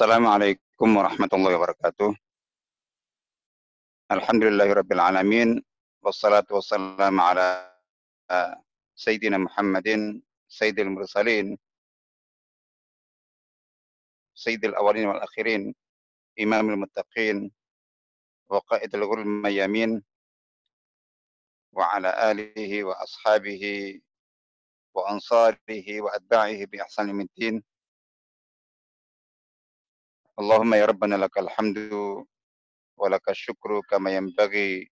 السلام عليكم ورحمة الله وبركاته. الحمد لله رب العالمين والصلاة والسلام على سيدنا محمد سيد المرسلين سيد الأولين والآخرين إمام المتقين وقائد الغر الميامين وعلى آله وأصحابه وأنصاره وأتباعه بإحسان من الدين. اللهم يا ربنا لك الحمد ولك الشكر كما ينبغي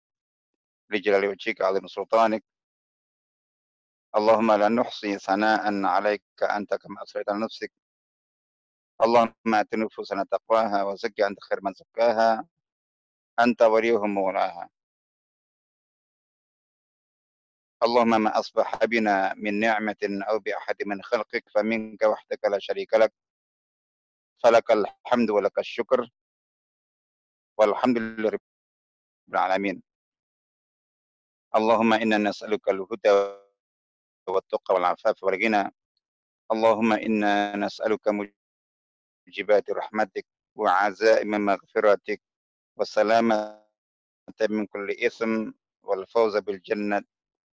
لجلال وجهك عظيم سلطانك. اللهم لا نحصي ثناء عليك أنت كما أثريت على نفسك. اللهم آت نفوسنا تقواها وزكي أنت خير من زكاها. أنت وليهم مولاها. اللهم ما أصبح بنا من نعمة أو بأحد من خلقك فمنك وحدك لا شريك لك. فلك الحمد ولك الشكر والحمد لله رب العالمين. اللهم إنا نسألك الهدى والتقى والعفاف والغنى. اللهم إنا نسألك موجبات رحمتك وعزائم مغفرتك والسلامة من كل إثم والفوز بالجنة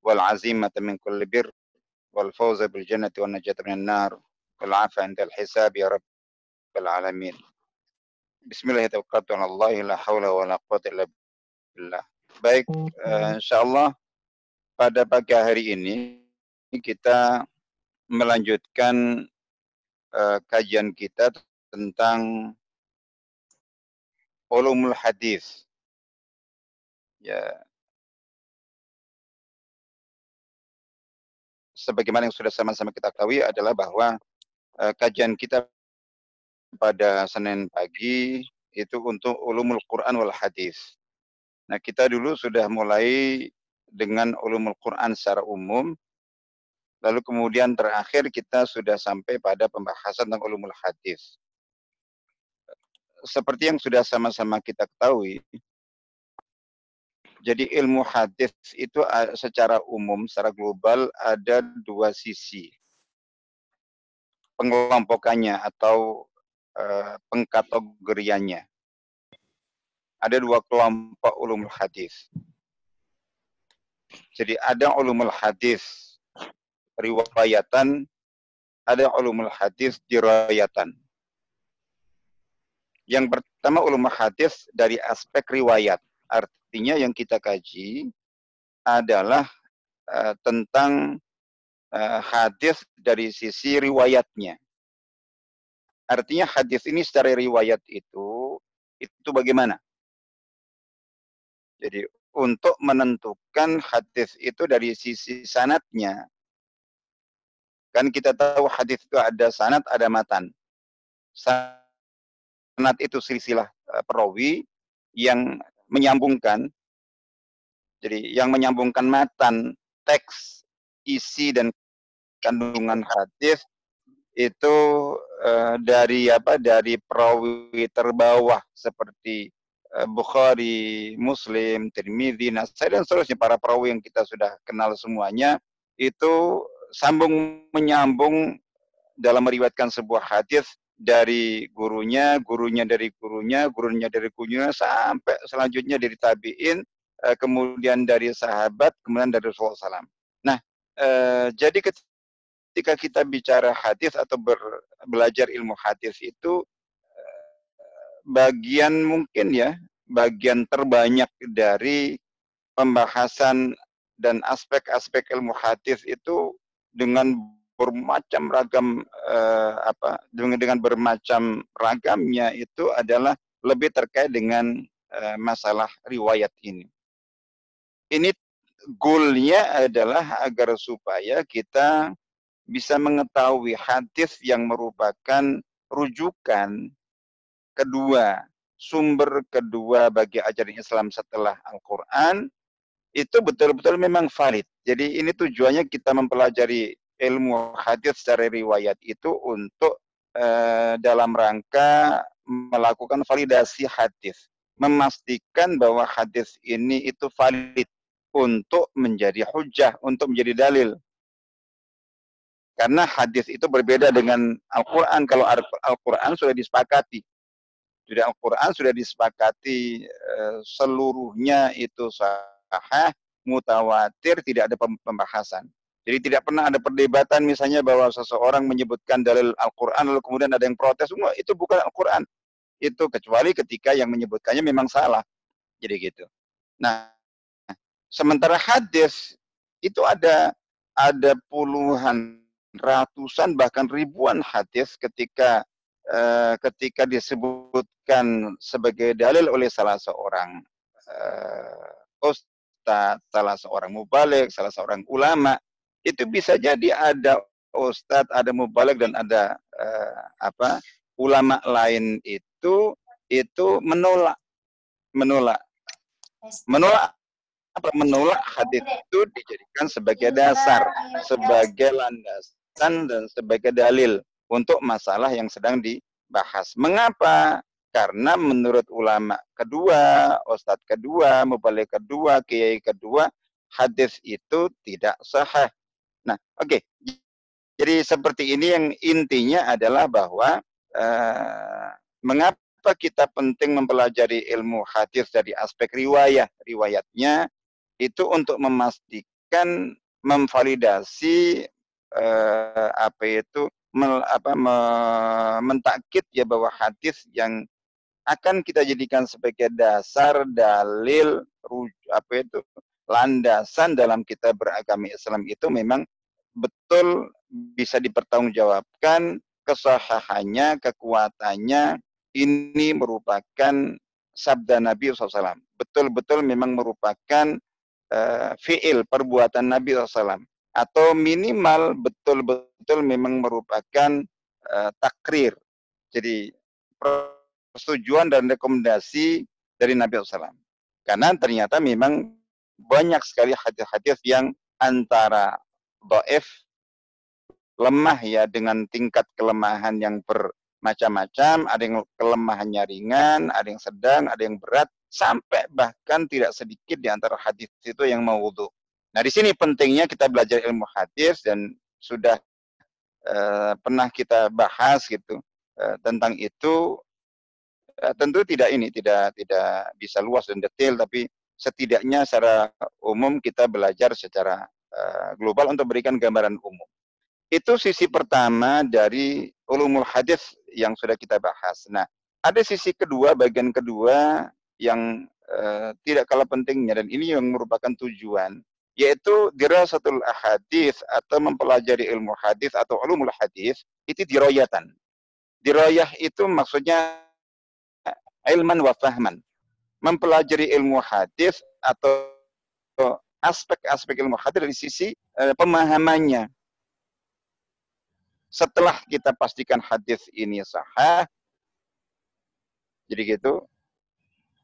والعزيمة من كل بر والفوز بالجنة والنجاة من النار. والعافية عند الحساب يا رب alamin. La quwata illa billah. Baik, uh, insyaallah pada pagi hari ini kita melanjutkan uh, kajian kita tentang ulumul hadis. Ya. Sebagaimana yang sudah sama-sama kita ketahui adalah bahwa uh, kajian kita pada Senin pagi itu untuk ulumul Quran wal hadis. Nah, kita dulu sudah mulai dengan ulumul Quran secara umum. Lalu kemudian terakhir kita sudah sampai pada pembahasan tentang ulumul hadis. Seperti yang sudah sama-sama kita ketahui, jadi ilmu hadis itu secara umum, secara global ada dua sisi pengelompokannya atau uh, pengkategoriannya. Ada dua kelompok ulumul hadis. Jadi ada ulumul hadis riwayatan, ada ulumul hadis dirayatan. Yang pertama ulumul hadis dari aspek riwayat. Artinya yang kita kaji adalah uh, tentang uh, hadis dari sisi riwayatnya. Artinya hadis ini secara riwayat itu itu bagaimana? Jadi untuk menentukan hadis itu dari sisi sanatnya. Kan kita tahu hadis itu ada sanat, ada matan. Sanat itu silsilah eh, perawi yang menyambungkan. Jadi yang menyambungkan matan, teks, isi dan kandungan hadis itu uh, dari apa dari perawi terbawah seperti uh, Bukhari, Muslim, Tirmidzi, Nasai dan seterusnya para perawi yang kita sudah kenal semuanya itu sambung menyambung dalam meriwayatkan sebuah hadis dari gurunya, gurunya dari gurunya, gurunya dari gurunya sampai selanjutnya dari tabiin, uh, kemudian dari sahabat, kemudian dari Rasulullah SAW. Nah, uh, jadi ketika ketika kita bicara hadis atau ber, belajar ilmu hadis itu eh, bagian mungkin ya bagian terbanyak dari pembahasan dan aspek-aspek ilmu hadis itu dengan bermacam ragam eh, apa dengan dengan bermacam ragamnya itu adalah lebih terkait dengan eh, masalah riwayat ini. Ini goalnya adalah agar supaya kita bisa mengetahui hadis yang merupakan rujukan kedua, sumber kedua bagi ajaran Islam setelah Al-Quran, itu betul-betul memang valid. Jadi ini tujuannya kita mempelajari ilmu hadis secara riwayat itu untuk eh, dalam rangka melakukan validasi hadis, memastikan bahwa hadis ini itu valid untuk menjadi hujah, untuk menjadi dalil Karena hadis itu berbeda dengan Al-Quran. Kalau Al-Quran sudah disepakati. Jadi Al-Quran sudah disepakati eh, seluruhnya itu sahih, mutawatir, tidak ada pembahasan. Jadi tidak pernah ada perdebatan misalnya bahwa seseorang menyebutkan dalil Al-Quran lalu kemudian ada yang protes, semua itu bukan Al-Quran. Itu kecuali ketika yang menyebutkannya memang salah. Jadi gitu. Nah, sementara hadis itu ada ada puluhan, ratusan bahkan ribuan hadis ketika uh, ketika disebutkan sebagai dalil oleh salah seorang uh, ustadz, salah seorang mubalik, salah seorang ulama itu bisa jadi ada ustadz, ada mubalik dan ada uh, apa ulama lain itu itu menolak menolak menolak apa menolak hadis itu dijadikan sebagai dasar, sebagai landasan dan sebagai dalil untuk masalah yang sedang dibahas. Mengapa? Karena menurut ulama kedua, ustadz kedua, mubalik kedua, kiai kedua, hadis itu tidak sahih. Nah, oke. Okay. Jadi seperti ini yang intinya adalah bahwa uh, mengapa kita penting mempelajari ilmu hadis dari aspek riwayat, riwayatnya itu untuk memastikan memvalidasi uh, apa itu mel, apa me, mentakit ya bahwa hadis yang akan kita jadikan sebagai dasar dalil apa itu landasan dalam kita beragama Islam itu memang betul bisa dipertanggungjawabkan kesahahannya, kekuatannya ini merupakan sabda Nabi SAW. Betul-betul memang merupakan uh, fiil perbuatan Nabi SAW. Atau minimal betul-betul memang merupakan uh, takrir. Jadi persetujuan dan rekomendasi dari Nabi SAW. Karena ternyata memang banyak sekali hadis-hadis yang antara doif lemah ya dengan tingkat kelemahan yang bermacam-macam, ada yang kelemahannya ringan, ada yang sedang, ada yang berat, sampai bahkan tidak sedikit di antara hadis itu yang mau wudhu. Nah di sini pentingnya kita belajar ilmu hadis dan sudah uh, pernah kita bahas gitu uh, tentang itu. Uh, tentu tidak ini tidak tidak bisa luas dan detail, tapi setidaknya secara umum kita belajar secara uh, global untuk berikan gambaran umum. Itu sisi pertama dari ulumul hadis yang sudah kita bahas. Nah, ada sisi kedua, bagian kedua yang uh, tidak kalah pentingnya dan ini yang merupakan tujuan yaitu dirasatul ahadis atau mempelajari ilmu hadis atau ulumul hadis itu diroyatan. Diroyah itu maksudnya ilman wa fahman mempelajari ilmu hadis atau aspek-aspek ilmu hadis dari sisi uh, pemahamannya. Setelah kita pastikan hadis ini sahih, jadi gitu,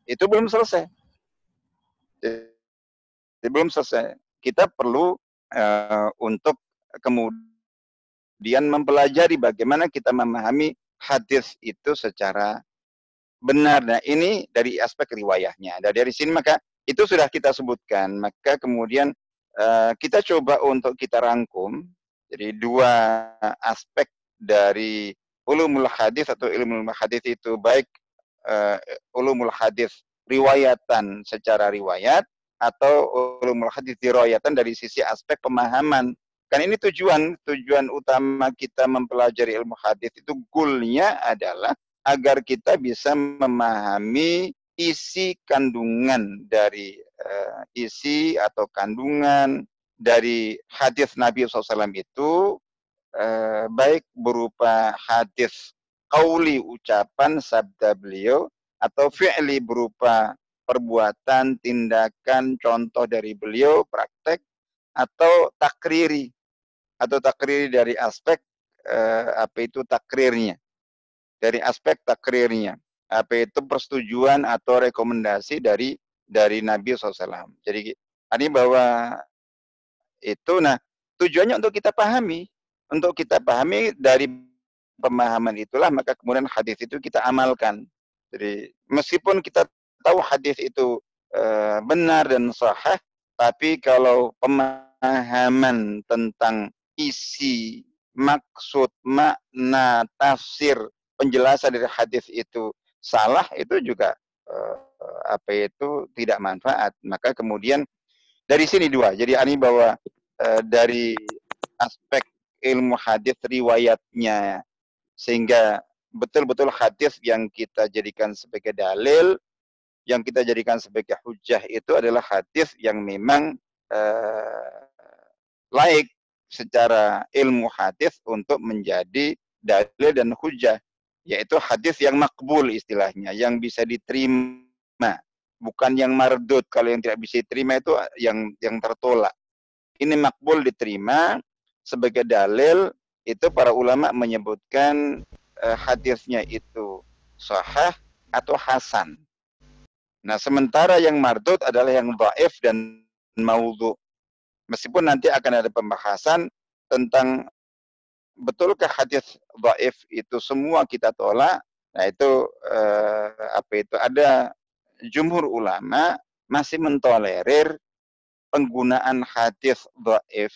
itu belum selesai. Jadi belum selesai. Kita perlu uh, untuk kemudian mempelajari bagaimana kita memahami hadis itu secara benar. Nah, ini dari aspek riwayahnya. Dan dari sini maka itu sudah kita sebutkan. Maka kemudian uh, kita coba untuk kita rangkum. Jadi dua aspek dari ulumul hadis atau ilmu hadis itu baik uh, ulumul hadis riwayatan secara riwayat atau ulumul hadis riwayatan dari sisi aspek pemahaman. Kan ini tujuan tujuan utama kita mempelajari ilmu hadis itu goalnya adalah agar kita bisa memahami isi kandungan dari uh, isi atau kandungan dari hadis Nabi SAW itu uh, baik berupa hadis kauli ucapan sabda beliau atau fi'li berupa perbuatan, tindakan, contoh dari beliau, praktek atau takriri atau takriri dari aspek uh, apa itu takrirnya dari aspek takrirnya. Apa itu persetujuan atau rekomendasi dari dari Nabi SAW. Jadi ini bahwa itu, nah tujuannya untuk kita pahami, untuk kita pahami dari pemahaman itulah maka kemudian hadis itu kita amalkan. Jadi meskipun kita tahu hadis itu e, benar dan sahih, tapi kalau pemahaman tentang isi maksud, makna, tafsir, penjelasan dari hadis itu salah itu juga uh, apa itu tidak manfaat. Maka kemudian dari sini dua. Jadi ani bahwa uh, dari aspek ilmu hadis riwayatnya sehingga betul-betul hadis yang kita jadikan sebagai dalil yang kita jadikan sebagai hujah itu adalah hadis yang memang uh, laik secara ilmu hadis untuk menjadi dalil dan hujah yaitu hadis yang makbul istilahnya yang bisa diterima. Bukan yang mardut kalau yang tidak bisa diterima itu yang yang tertolak. Ini makbul diterima sebagai dalil itu para ulama menyebutkan uh, hadisnya itu sahih atau hasan nah sementara yang mardut adalah yang dhaif dan maudhu Meskipun nanti akan ada pembahasan tentang betulkah hadis dhaif itu semua kita tolak. Nah itu eh, apa itu ada jumhur ulama masih mentolerir penggunaan hadis dhaif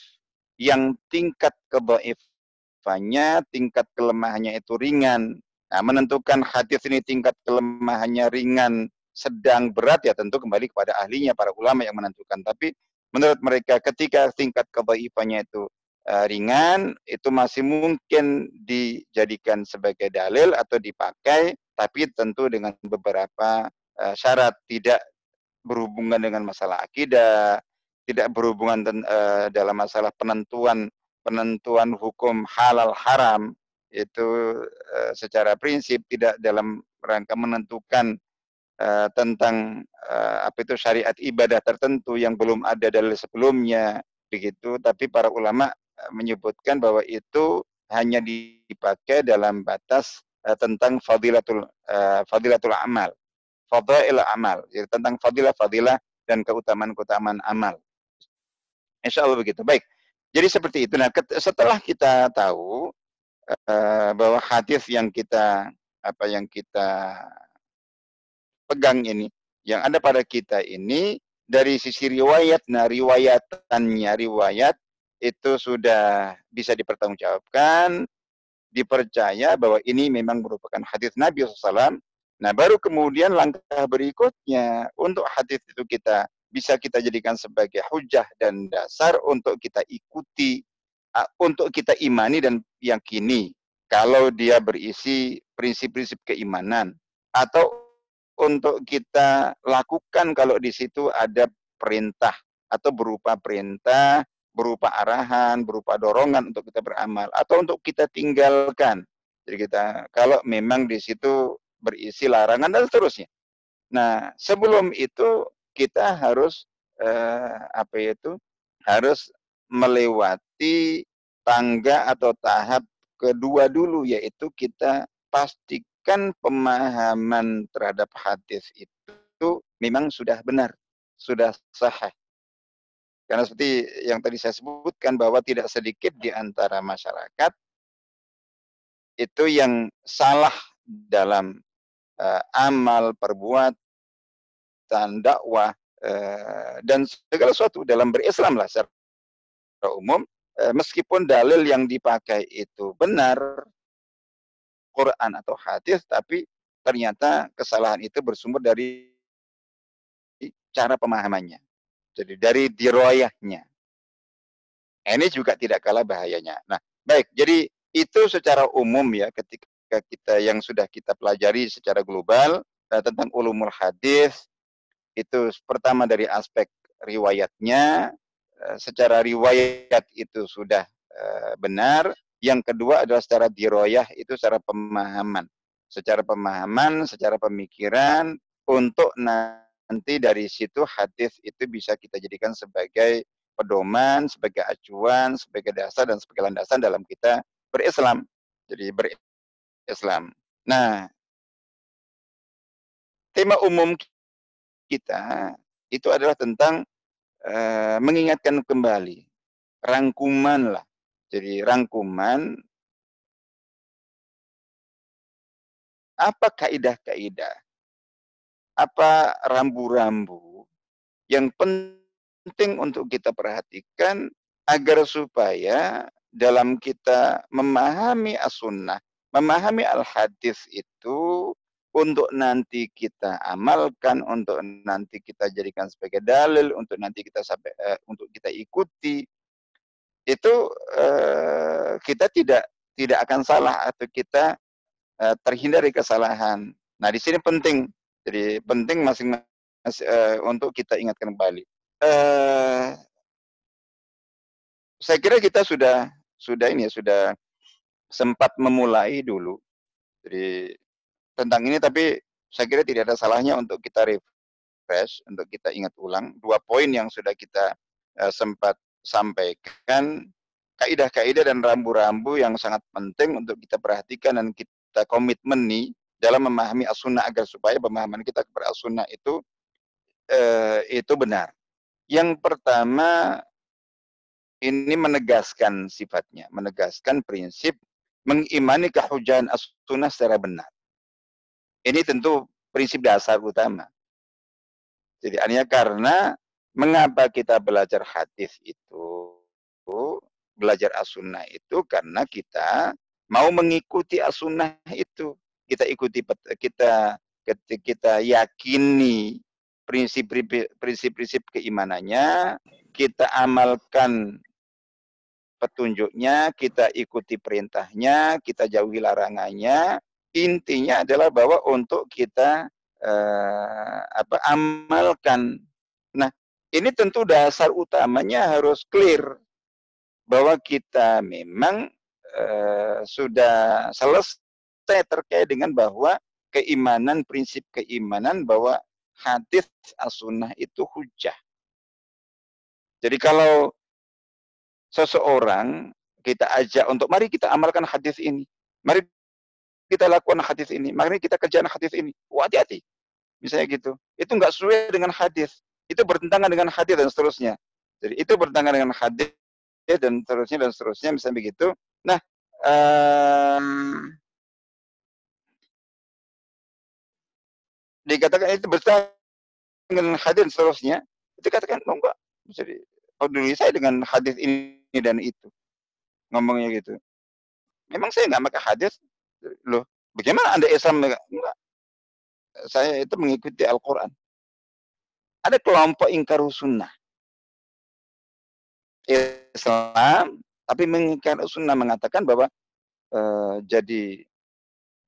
yang tingkat kedhaifannya, tingkat kelemahannya itu ringan. Nah, menentukan hadis ini tingkat kelemahannya ringan, sedang berat ya tentu kembali kepada ahlinya para ulama yang menentukan. Tapi menurut mereka ketika tingkat kebaikannya itu uh, ringan, itu masih mungkin dijadikan sebagai dalil atau dipakai, tapi tentu dengan beberapa uh, syarat tidak berhubungan dengan masalah akidah, tidak berhubungan uh, dalam masalah penentuan penentuan hukum halal haram itu uh, secara prinsip tidak dalam rangka menentukan uh, tentang uh, apa itu syariat ibadah tertentu yang belum ada dari sebelumnya begitu. Tapi para ulama uh, menyebutkan bahwa itu hanya dipakai dalam batas uh, tentang fadilatul uh, fadilatul amal fadail amal jadi tentang fadilah fadilah dan keutamaan-keutamaan amal. Insya Allah begitu. Baik jadi seperti itu. Nah setelah kita tahu uh, bahwa hadis yang kita apa yang kita pegang ini, yang ada pada kita ini dari sisi riwayat, nah riwayatannya riwayat itu sudah bisa dipertanggungjawabkan, dipercaya bahwa ini memang merupakan hadis Nabi SAW. Nah baru kemudian langkah berikutnya untuk hadis itu kita bisa kita jadikan sebagai hujah dan dasar untuk kita ikuti, untuk kita imani dan yakini kalau dia berisi prinsip-prinsip keimanan atau untuk kita lakukan kalau di situ ada perintah atau berupa perintah, berupa arahan, berupa dorongan untuk kita beramal atau untuk kita tinggalkan. Jadi kita kalau memang di situ berisi larangan dan seterusnya. Nah, sebelum itu kita harus eh, apa itu? Harus melewati tangga atau tahap kedua dulu yaitu kita pasti kan pemahaman terhadap hadis itu memang sudah benar, sudah sahih. Karena seperti yang tadi saya sebutkan bahwa tidak sedikit di antara masyarakat itu yang salah dalam uh, amal, perbuatan, dakwah uh, dan segala sesuatu dalam berislam lah secara umum uh, meskipun dalil yang dipakai itu benar Quran atau hadis, tapi ternyata kesalahan itu bersumber dari cara pemahamannya. Jadi dari diroyahnya. Ini juga tidak kalah bahayanya. Nah, baik. Jadi itu secara umum ya ketika kita yang sudah kita pelajari secara global uh, tentang ulumul hadis itu pertama dari aspek riwayatnya uh, secara riwayat itu sudah uh, benar yang kedua adalah secara diroyah itu secara pemahaman. Secara pemahaman, secara pemikiran, untuk nanti dari situ hadis itu bisa kita jadikan sebagai pedoman, sebagai acuan, sebagai dasar dan sebagai landasan dalam kita berislam. Jadi berislam. Nah, tema umum kita itu adalah tentang uh, mengingatkan kembali rangkuman lah jadi rangkuman apa kaidah-kaidah, apa rambu-rambu yang penting untuk kita perhatikan agar supaya dalam kita memahami as-sunnah, memahami al-hadis itu untuk nanti kita amalkan, untuk nanti kita jadikan sebagai dalil, untuk nanti kita sampai uh, untuk kita ikuti, itu uh, kita tidak tidak akan salah atau kita uh, terhindar dari kesalahan. Nah di sini penting, jadi penting masing-masing uh, untuk kita ingatkan kembali. Uh, saya kira kita sudah sudah ini ya sudah sempat memulai dulu. Jadi tentang ini tapi saya kira tidak ada salahnya untuk kita refresh, untuk kita ingat ulang dua poin yang sudah kita uh, sempat sampaikan kaidah-kaidah dan rambu-rambu yang sangat penting untuk kita perhatikan dan kita komitmen nih dalam memahami as-sunnah agar supaya pemahaman kita kepada as-sunnah itu uh, itu benar. Yang pertama ini menegaskan sifatnya, menegaskan prinsip mengimani kehujahan as-sunnah secara benar. Ini tentu prinsip dasar utama. Jadi artinya karena mengapa kita belajar hadis itu, belajar as-sunnah itu karena kita mau mengikuti as-sunnah itu. Kita ikuti kita kita yakini prinsip-prinsip keimanannya, kita amalkan petunjuknya, kita ikuti perintahnya, kita jauhi larangannya. Intinya adalah bahwa untuk kita uh, apa amalkan. Nah, ini tentu dasar utamanya harus clear bahwa kita memang uh, sudah selesai terkait dengan bahwa keimanan prinsip keimanan bahwa hadis as-sunnah itu hujah. Jadi kalau seseorang kita ajak untuk mari kita amalkan hadis ini. Mari kita lakukan hadis ini. Mari kita kerjakan hadis ini. Hati-hati. Misalnya gitu. Itu enggak sesuai dengan hadis. Itu bertentangan dengan hadis dan seterusnya. Jadi itu bertentangan dengan hadis dan seterusnya dan seterusnya misalnya begitu. Nah, um, dikatakan itu bertentangan dengan hadis dan seterusnya. Itu katakan enggak. Jadi, oh dulu saya dengan hadis ini dan itu. Ngomongnya gitu. Memang saya nggak pakai hadis. Loh, bagaimana Anda Islam? Enggak. Saya itu mengikuti Al-Quran. Ada kelompok ingkar sunnah. Islam, tapi mengingkar sunnah mengatakan bahwa uh, jadi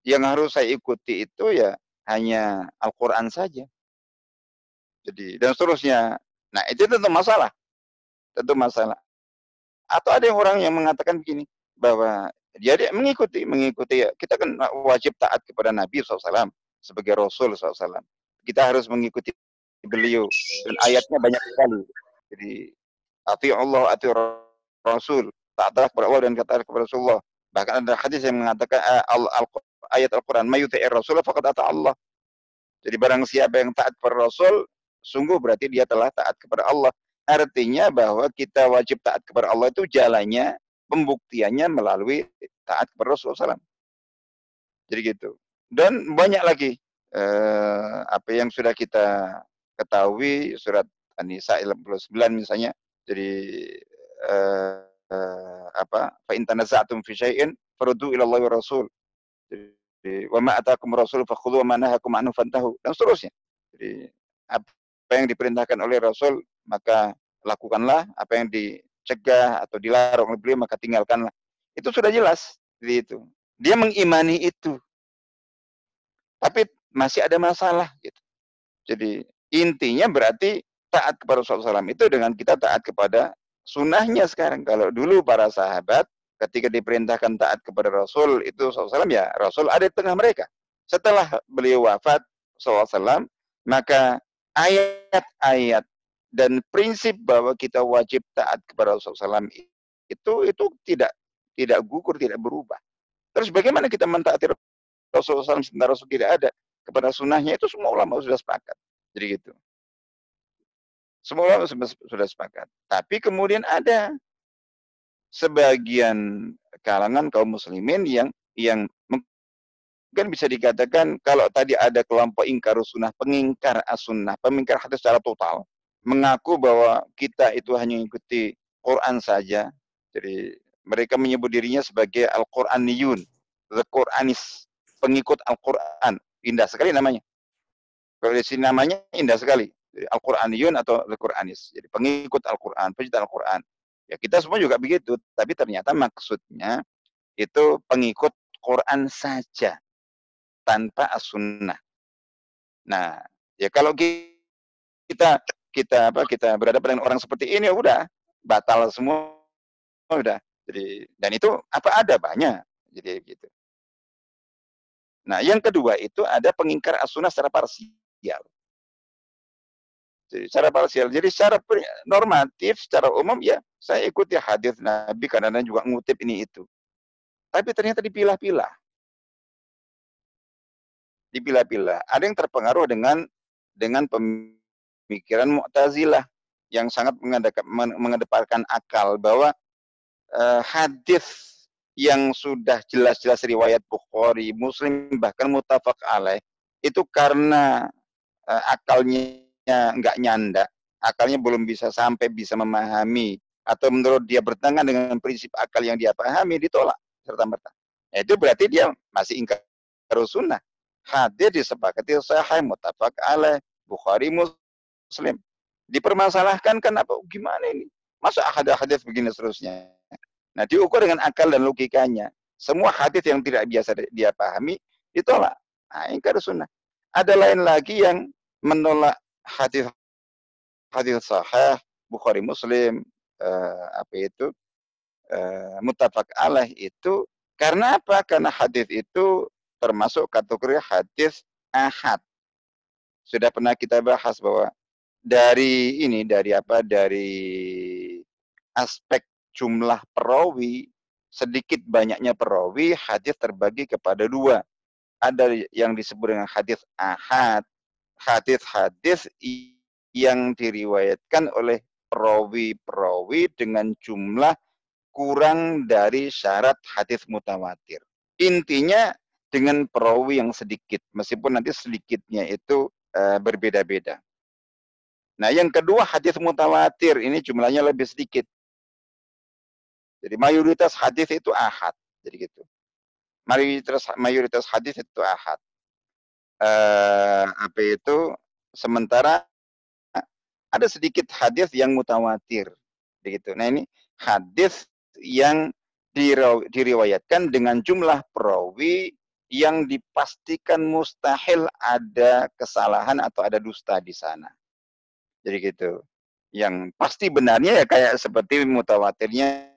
yang harus saya ikuti itu ya hanya Al-Quran saja. Jadi dan seterusnya. Nah itu tentu masalah, tentu masalah. Atau ada orang yang mengatakan begini, bahwa dia, dia mengikuti, mengikuti ya. Kita kan wajib taat kepada Nabi SAW sebagai Rasul SAW. Kita harus mengikuti beliau dan ayatnya banyak sekali. Jadi ati Allah, ati Rasul, taatlah kepada Allah dan katalah kepada Rasulullah. Bahkan ada hadis yang mengatakan uh, al, al, ayat Al-Quran, mayuti'ir Rasul faqad ata Allah. Jadi barang siapa yang taat kepada Rasul, sungguh berarti dia telah taat kepada Allah. Artinya bahwa kita wajib taat kepada Allah itu jalannya, pembuktiannya melalui taat kepada Rasulullah SAW. Jadi gitu. Dan banyak lagi eh, apa yang sudah kita ketahui surat An-Nisa 59 misalnya. Jadi eh, apa? Fa in tanaza'tum fi syai'in ila Allah wa Rasul. Jadi wa ma atakum Rasul fakhudhu wa ma nahakum anhu fantahu dan seterusnya. Jadi apa yang diperintahkan oleh Rasul maka lakukanlah apa yang dicegah atau dilarang oleh beliau maka tinggalkanlah. Itu sudah jelas jadi itu. Dia mengimani itu. Tapi masih ada masalah gitu. Jadi intinya berarti taat kepada Rasulullah SAW itu dengan kita taat kepada sunnahnya sekarang. Kalau dulu para sahabat ketika diperintahkan taat kepada Rasul itu SAW ya Rasul ada di tengah mereka. Setelah beliau wafat SAW maka ayat-ayat dan prinsip bahwa kita wajib taat kepada Rasulullah SAW itu itu tidak tidak gugur, tidak berubah. Terus bagaimana kita mentaati Rasulullah SAW sementara Rasul tidak ada kepada sunnahnya itu semua ulama sudah sepakat. Jadi gitu. Semua sudah sepakat. Tapi kemudian ada sebagian kalangan kaum muslimin yang yang mungkin bisa dikatakan kalau tadi ada kelompok ingkar sunnah, pengingkar as-sunnah, pengingkar hadis secara total, mengaku bahwa kita itu hanya mengikuti Quran saja. Jadi Mereka menyebut dirinya sebagai Al-Quraniyun, The Quranis, pengikut Al-Quran. Indah sekali namanya. Kalau namanya indah sekali. Al-Quraniyun atau The Quranis. Jadi pengikut Al-Quran, pecinta Al-Quran. Ya kita semua juga begitu, tapi ternyata maksudnya itu pengikut Quran saja tanpa as-sunnah. Nah, ya kalau kita kita apa kita berada pada orang seperti ini ya udah batal semua udah. Jadi dan itu apa ada banyak. Jadi gitu. Nah, yang kedua itu ada pengingkar as-sunnah secara parsial. Jadi secara parsial. Jadi secara normatif, secara umum ya saya ikuti hadis Nabi karena juga ngutip ini itu. Tapi ternyata dipilah-pilah. Dipilah-pilah. Ada yang terpengaruh dengan dengan pemikiran Mu'tazilah yang sangat mengedepankan akal bahwa uh, hadis yang sudah jelas-jelas riwayat Bukhari, Muslim bahkan mutafak alaih itu karena uh, akalnya nggak nyanda, akalnya belum bisa sampai bisa memahami atau menurut dia bertentangan dengan prinsip akal yang dia pahami ditolak serta merta. Ya, itu berarti dia masih ingkar sunnah. Hadir disepakati sahih mutafak alaih Bukhari Muslim. Dipermasalahkan kenapa gimana ini? Masa hadis begini seterusnya? Nah, diukur dengan akal dan logikanya. Semua hadis yang tidak biasa dia pahami ditolak. Nah, ingkar sunnah. Ada lain lagi yang menolak hadis hadis sahih Bukhari Muslim uh, apa itu uh, mutafak alaih itu karena apa? Karena hadis itu termasuk kategori hadis ahad. Sudah pernah kita bahas bahwa dari ini dari apa? Dari aspek jumlah perawi, sedikit banyaknya perawi, hadis terbagi kepada dua. Ada yang disebut dengan hadis ahad, hadis-hadis yang diriwayatkan oleh perawi-perawi dengan jumlah kurang dari syarat hadis mutawatir. Intinya dengan perawi yang sedikit, meskipun nanti sedikitnya itu e, berbeda-beda. Nah, yang kedua hadis mutawatir ini jumlahnya lebih sedikit. Jadi mayoritas hadis itu ahad. Jadi gitu. Mayoritas mayoritas hadis itu ahad. Eh, apa itu sementara ada sedikit hadis yang mutawatir. Begitu. Nah, ini hadis yang diriwayatkan dengan jumlah perawi yang dipastikan mustahil ada kesalahan atau ada dusta di sana. Jadi gitu. Yang pasti benarnya ya kayak seperti mutawatirnya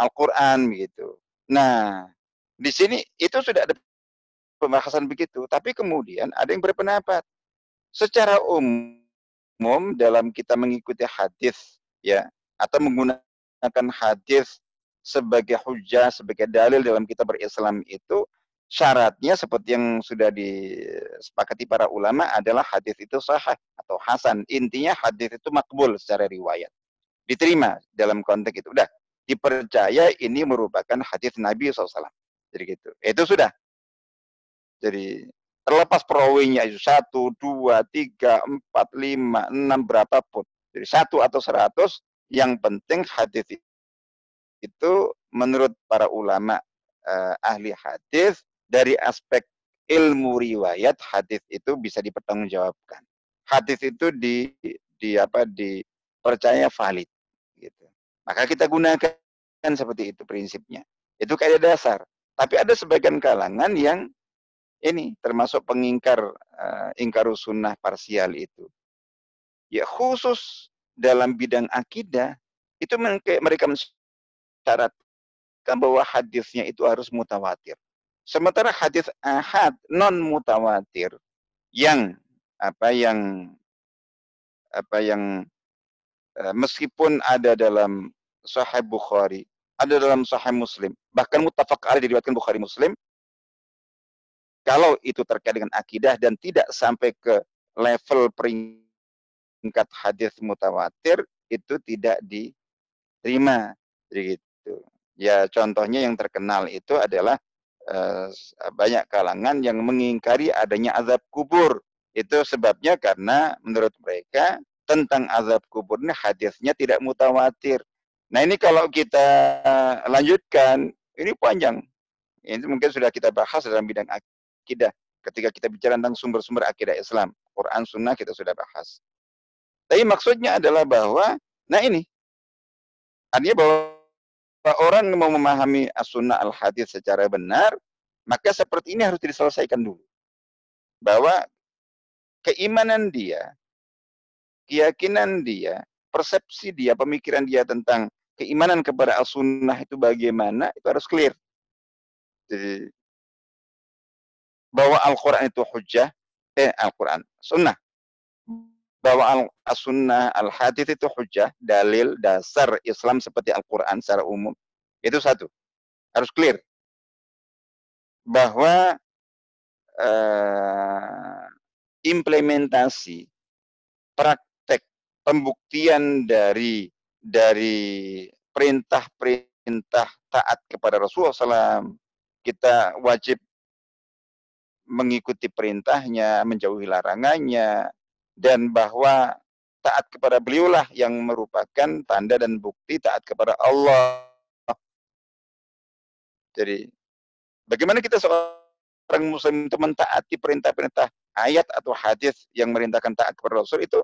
Al-Quran begitu. Nah, di sini itu sudah ada pembahasan begitu. Tapi kemudian ada yang berpendapat secara umum dalam kita mengikuti hadis ya atau menggunakan hadis sebagai hujah, sebagai dalil dalam kita berislam itu syaratnya seperti yang sudah disepakati para ulama adalah hadis itu sahih atau hasan. Intinya hadis itu makbul secara riwayat. Diterima dalam konteks itu. Udah, dipercaya ini merupakan hadis Nabi SAW. Jadi gitu. Itu sudah. Jadi terlepas perawinya itu satu, dua, tiga, empat, lima, enam berapapun. Jadi satu atau seratus, yang penting hadis itu menurut para ulama eh, ahli hadis dari aspek ilmu riwayat hadis itu bisa dipertanggungjawabkan. Hadis itu di di apa dipercaya valid gitu. Maka kita gunakan seperti itu prinsipnya. Itu kayak dasar. Tapi ada sebagian kalangan yang ini termasuk pengingkar uh, ingkar sunnah parsial itu. Ya khusus dalam bidang akidah itu mereka mensyaratkan bahwa hadisnya itu harus mutawatir. Sementara hadis ahad non mutawatir yang apa yang apa yang Eh, meskipun ada dalam Sahih Bukhari, ada dalam Sahih Muslim, bahkan mutafak alaih diriwayatkan Bukhari Muslim, kalau itu terkait dengan akidah dan tidak sampai ke level peringkat hadis mutawatir, itu tidak diterima. Begitu. Ya contohnya yang terkenal itu adalah uh, banyak kalangan yang mengingkari adanya azab kubur. Itu sebabnya karena menurut mereka tentang azab kubur ini hadisnya tidak mutawatir. Nah ini kalau kita lanjutkan, ini panjang. Ini mungkin sudah kita bahas dalam bidang akidah. Ketika kita bicara tentang sumber-sumber akidah Islam. Quran, Sunnah kita sudah bahas. Tapi maksudnya adalah bahwa, nah ini. Artinya bahwa orang mau memahami as-sunnah al-hadis secara benar, maka seperti ini harus diselesaikan dulu. Bahwa keimanan dia, keyakinan dia, persepsi dia, pemikiran dia tentang keimanan kepada as-sunnah itu bagaimana, itu harus clear. Jadi, bahwa Al-Quran itu hujah, eh Al-Quran, sunnah. Bahwa as-sunnah, al-hadith itu hujah, dalil, dasar Islam seperti Al-Quran secara umum. Itu satu. Harus clear. Bahwa uh, implementasi praktek pembuktian dari dari perintah-perintah taat kepada Rasulullah SAW kita wajib mengikuti perintahnya, menjauhi larangannya, dan bahwa taat kepada beliaulah yang merupakan tanda dan bukti taat kepada Allah. Jadi, bagaimana kita seorang muslim itu mentaati perintah-perintah ayat atau hadis yang merintahkan taat kepada Rasul itu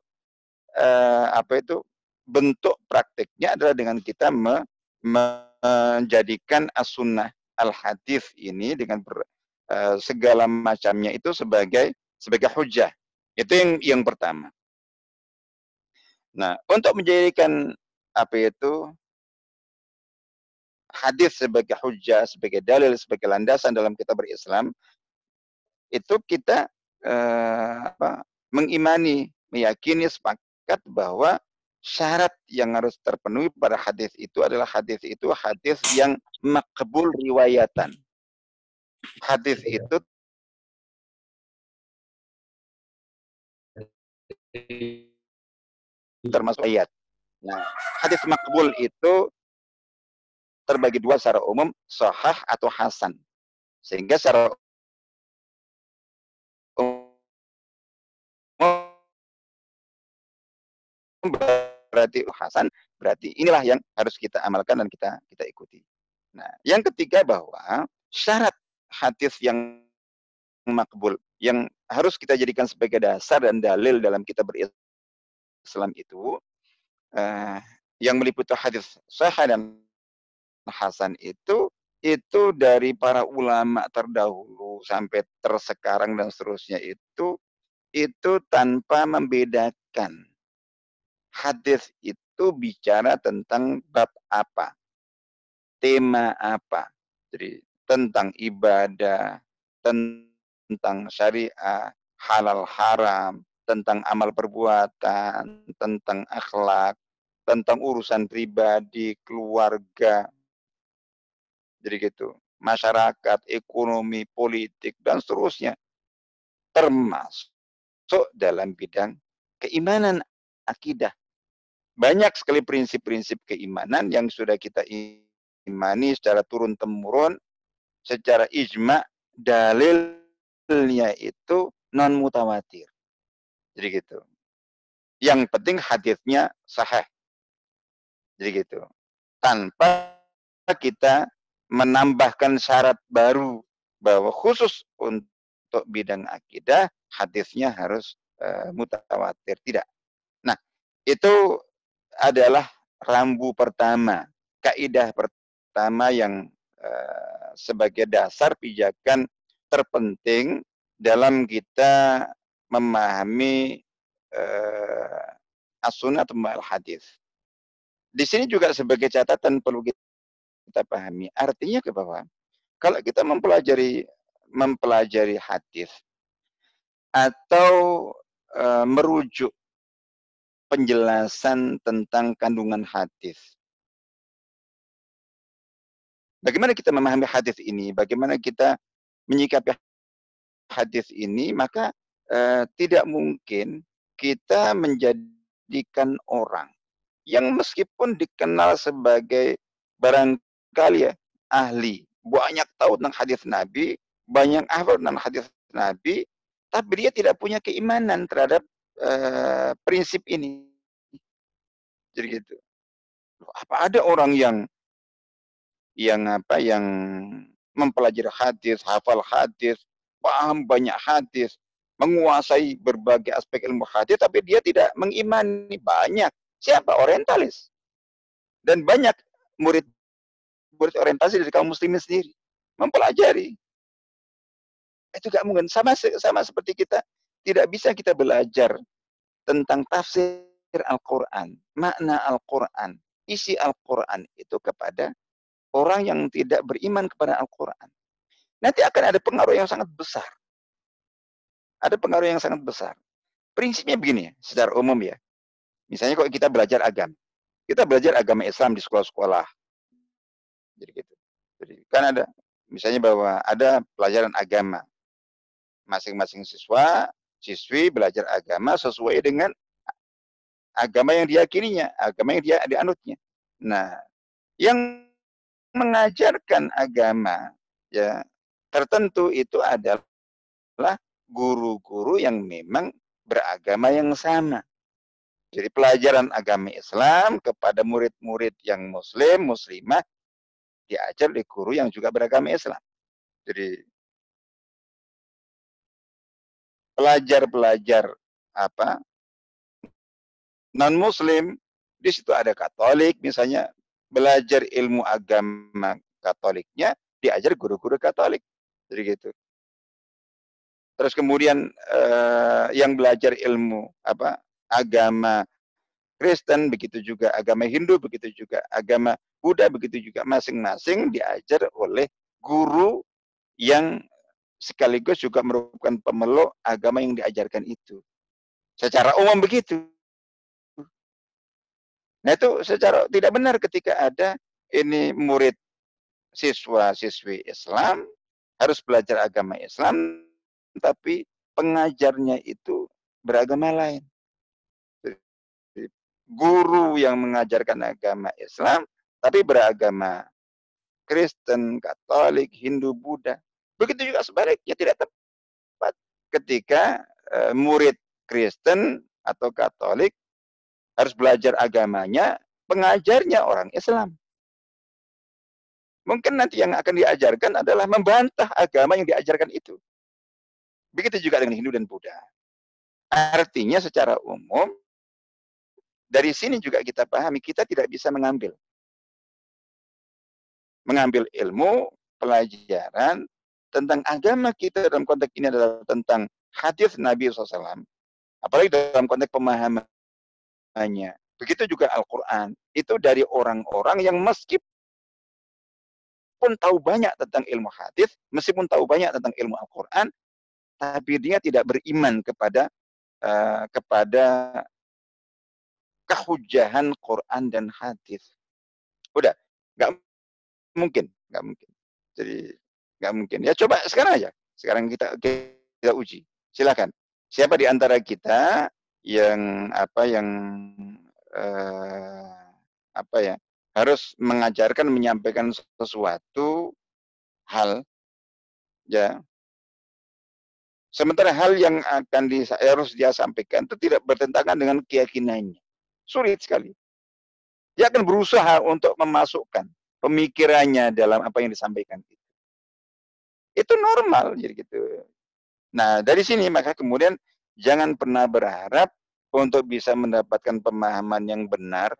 eh, apa itu bentuk prakteknya adalah dengan kita me, menjadikan as-sunnah al-hadis ini dengan ber, uh, segala macamnya itu sebagai sebagai hujah. Itu yang yang pertama. Nah, untuk menjadikan apa itu hadis sebagai hujah, sebagai dalil, sebagai landasan dalam kita berislam, itu kita uh, apa, mengimani, meyakini, sepakat bahwa syarat yang harus terpenuhi pada hadis itu adalah hadis itu hadis yang makbul riwayatan. Hadis iya. itu termasuk ayat. Nah, hadis makbul itu terbagi dua secara umum, sahah atau hasan. Sehingga secara umum berarti Hasan, berarti inilah yang harus kita amalkan dan kita kita ikuti. Nah, yang ketiga bahwa syarat hadis yang makbul yang harus kita jadikan sebagai dasar dan dalil dalam kita berislam itu uh, yang meliputi hadis sahih dan hasan itu itu dari para ulama terdahulu sampai tersekarang dan seterusnya itu itu tanpa membedakan hadis itu bicara tentang bab apa, tema apa. Jadi tentang ibadah, tentang syariah, halal haram, tentang amal perbuatan, tentang akhlak, tentang urusan pribadi, keluarga. Jadi gitu, masyarakat, ekonomi, politik, dan seterusnya. Termasuk dalam bidang keimanan akidah banyak sekali prinsip-prinsip keimanan yang sudah kita imani secara turun-temurun, secara ijma, dalilnya itu non mutawatir. Jadi gitu. Yang penting hadisnya sahih. Jadi gitu. Tanpa kita menambahkan syarat baru bahwa khusus untuk bidang akidah hadisnya harus uh, mutawatir. Tidak. Nah, itu adalah rambu pertama, kaidah pertama yang uh, sebagai dasar pijakan terpenting dalam kita memahami uh, as-sunnah atau al-hadis. Di sini juga sebagai catatan perlu kita pahami. Artinya ke bahwa kalau kita mempelajari mempelajari hadis atau uh, merujuk penjelasan tentang kandungan hadis. Bagaimana kita memahami hadis ini? Bagaimana kita menyikapi hadis ini? Maka eh, tidak mungkin kita menjadikan orang yang meskipun dikenal sebagai barangkali ya ahli, banyak tahu tentang hadis Nabi, banyak hafal tentang hadis Nabi, tapi dia tidak punya keimanan terhadap uh, prinsip ini. Jadi gitu. Apa ada orang yang yang apa, yang mempelajari hadis, hafal hadis, paham banyak hadis, menguasai berbagai aspek ilmu hadis, tapi dia tidak mengimani banyak. Siapa? Orientalis. Dan banyak murid murid orientasi dari kaum muslimin sendiri mempelajari. Itu gak mungkin sama sama seperti kita tidak bisa kita belajar tentang tafsir Al-Qur'an, makna Al-Qur'an, isi Al-Qur'an itu kepada orang yang tidak beriman kepada Al-Qur'an. Nanti akan ada pengaruh yang sangat besar. Ada pengaruh yang sangat besar. Prinsipnya begini, secara umum ya. Misalnya kalau kita belajar agama, kita belajar agama Islam di sekolah-sekolah. Jadi gitu. Jadi kan ada misalnya bahwa ada pelajaran agama. Masing-masing siswa siswi belajar agama sesuai dengan agama yang diyakininya, agama yang dia dianutnya. Nah, yang mengajarkan agama ya tertentu itu adalah guru-guru yang memang beragama yang sama. Jadi pelajaran agama Islam kepada murid-murid yang muslim, muslimah diajar oleh guru yang juga beragama Islam. Jadi pelajar-pelajar apa non muslim di situ ada Katolik misalnya belajar ilmu agama Katoliknya diajar guru-guru Katolik jadi gitu terus kemudian eh, yang belajar ilmu apa agama Kristen begitu juga agama Hindu begitu juga agama Buddha begitu juga masing-masing diajar oleh guru yang sekaligus juga merupakan pemeluk agama yang diajarkan itu. Secara umum begitu. Nah itu secara tidak benar ketika ada ini murid siswa-siswi Islam harus belajar agama Islam tapi pengajarnya itu beragama lain. Guru yang mengajarkan agama Islam tapi beragama Kristen, Katolik, Hindu, Buddha. Begitu juga sebaliknya tidak tepat ketika uh, murid Kristen atau Katolik harus belajar agamanya, pengajarnya orang Islam. Mungkin nanti yang akan diajarkan adalah membantah agama yang diajarkan itu. Begitu juga dengan Hindu dan Buddha. Artinya secara umum, dari sini juga kita pahami, kita tidak bisa mengambil. Mengambil ilmu, pelajaran, tentang agama kita dalam konteks ini adalah tentang hadis Nabi SAW. Apalagi dalam konteks pemahamannya. Begitu juga Al-Quran. Itu dari orang-orang yang meskipun tahu banyak tentang ilmu hadis, meskipun tahu banyak tentang ilmu Al-Quran, tapi dia tidak beriman kepada uh, kepada kehujahan Quran dan hadis. Udah, nggak mungkin, nggak mungkin. Jadi nggak mungkin. Ya coba sekarang aja. Sekarang kita kita uji. Silakan. Siapa di antara kita yang apa yang eh, apa ya harus mengajarkan menyampaikan sesuatu hal ya. Sementara hal yang akan di, harus dia sampaikan itu tidak bertentangan dengan keyakinannya. Sulit sekali. Dia akan berusaha untuk memasukkan pemikirannya dalam apa yang disampaikan itu. Itu normal jadi gitu. Nah, dari sini maka kemudian jangan pernah berharap untuk bisa mendapatkan pemahaman yang benar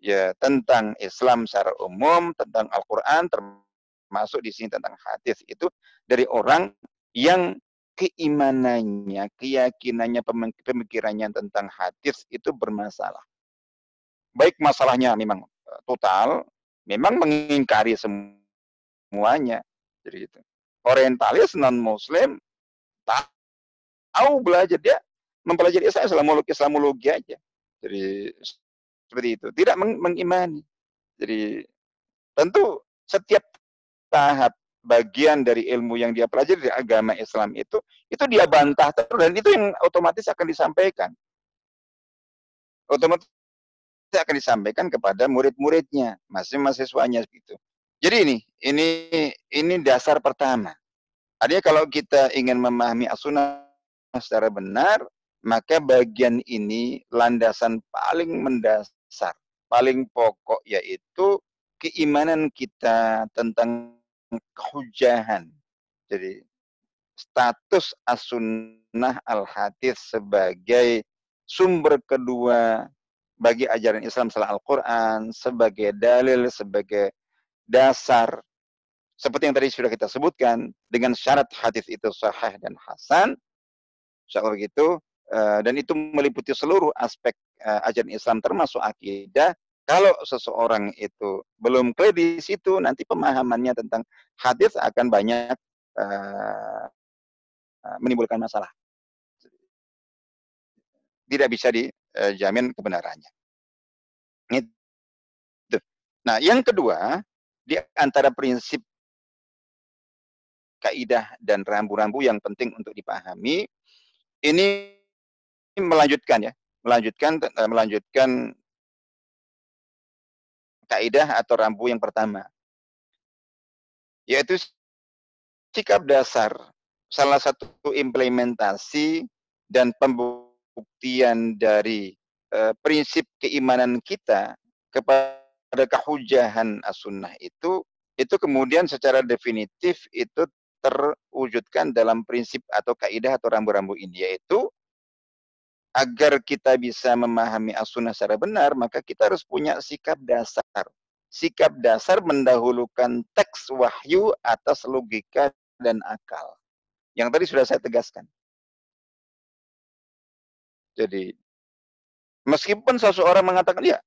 ya tentang Islam secara umum, tentang Al-Qur'an termasuk di sini tentang hadis itu dari orang yang keimanannya, keyakinannya, pemikirannya tentang hadis itu bermasalah. Baik masalahnya memang eh, total, memang mengingkari semuanya. Jadi itu orientalis non tahu belajar dia mempelajari Islam Islamologi Islamologi aja. Jadi seperti itu, tidak meng mengimani. Jadi tentu setiap tahap bagian dari ilmu yang dia pelajari dari agama Islam itu itu dia bantah terus dan itu yang otomatis akan disampaikan. Otomatis akan disampaikan kepada murid-muridnya, masing mahasiswanya gitu. Jadi ini, ini ini dasar pertama. Artinya kalau kita ingin memahami as-sunnah secara benar, maka bagian ini landasan paling mendasar paling pokok yaitu keimanan kita tentang kehujahan. Jadi status as-sunnah al-hadis sebagai sumber kedua bagi ajaran Islam setelah Al-Quran, sebagai dalil, sebagai dasar. Seperti yang tadi sudah kita sebutkan, dengan syarat hadis itu sahih dan hasan, insya Allah begitu, eh, dan itu meliputi seluruh aspek eh, ajaran Islam termasuk akidah, kalau seseorang itu belum clear di situ, nanti pemahamannya tentang hadis akan banyak uh, menimbulkan masalah. Tidak bisa dijamin kebenarannya. Itu. Nah, yang kedua, di antara prinsip kaidah dan rambu-rambu yang penting untuk dipahami, ini melanjutkan ya, melanjutkan melanjutkan kaidah atau rambu yang pertama. Yaitu sikap dasar salah satu implementasi dan pembuktian dari uh, prinsip keimanan kita kepada kehujahan as-sunnah itu itu kemudian secara definitif itu terwujudkan dalam prinsip atau kaidah atau rambu-rambu ini yaitu agar kita bisa memahami as-sunnah secara benar, maka kita harus punya sikap dasar. Sikap dasar mendahulukan teks wahyu atas logika dan akal. Yang tadi sudah saya tegaskan. Jadi, meskipun seseorang mengatakan, ya,